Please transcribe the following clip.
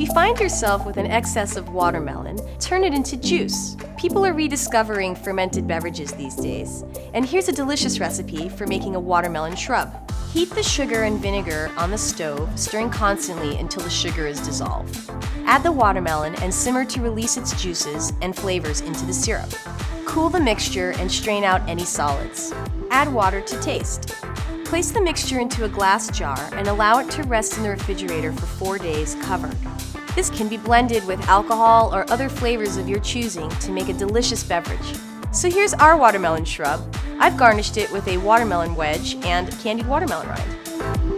you find yourself with an excess of watermelon, turn it into juice. People are rediscovering fermented beverages these days, and here's a delicious recipe for making a watermelon shrub. Heat the sugar and vinegar on the stove, stirring constantly until the sugar is dissolved. Add the watermelon and simmer to release its juices and flavors into the syrup. Cool the mixture and strain out any solids. Add water to taste. Place the mixture into a glass jar and allow it to rest in the refrigerator for four days covered. This can be blended with alcohol or other flavors of your choosing to make a delicious beverage. So here's our watermelon shrub. I've garnished it with a watermelon wedge and candied watermelon rind.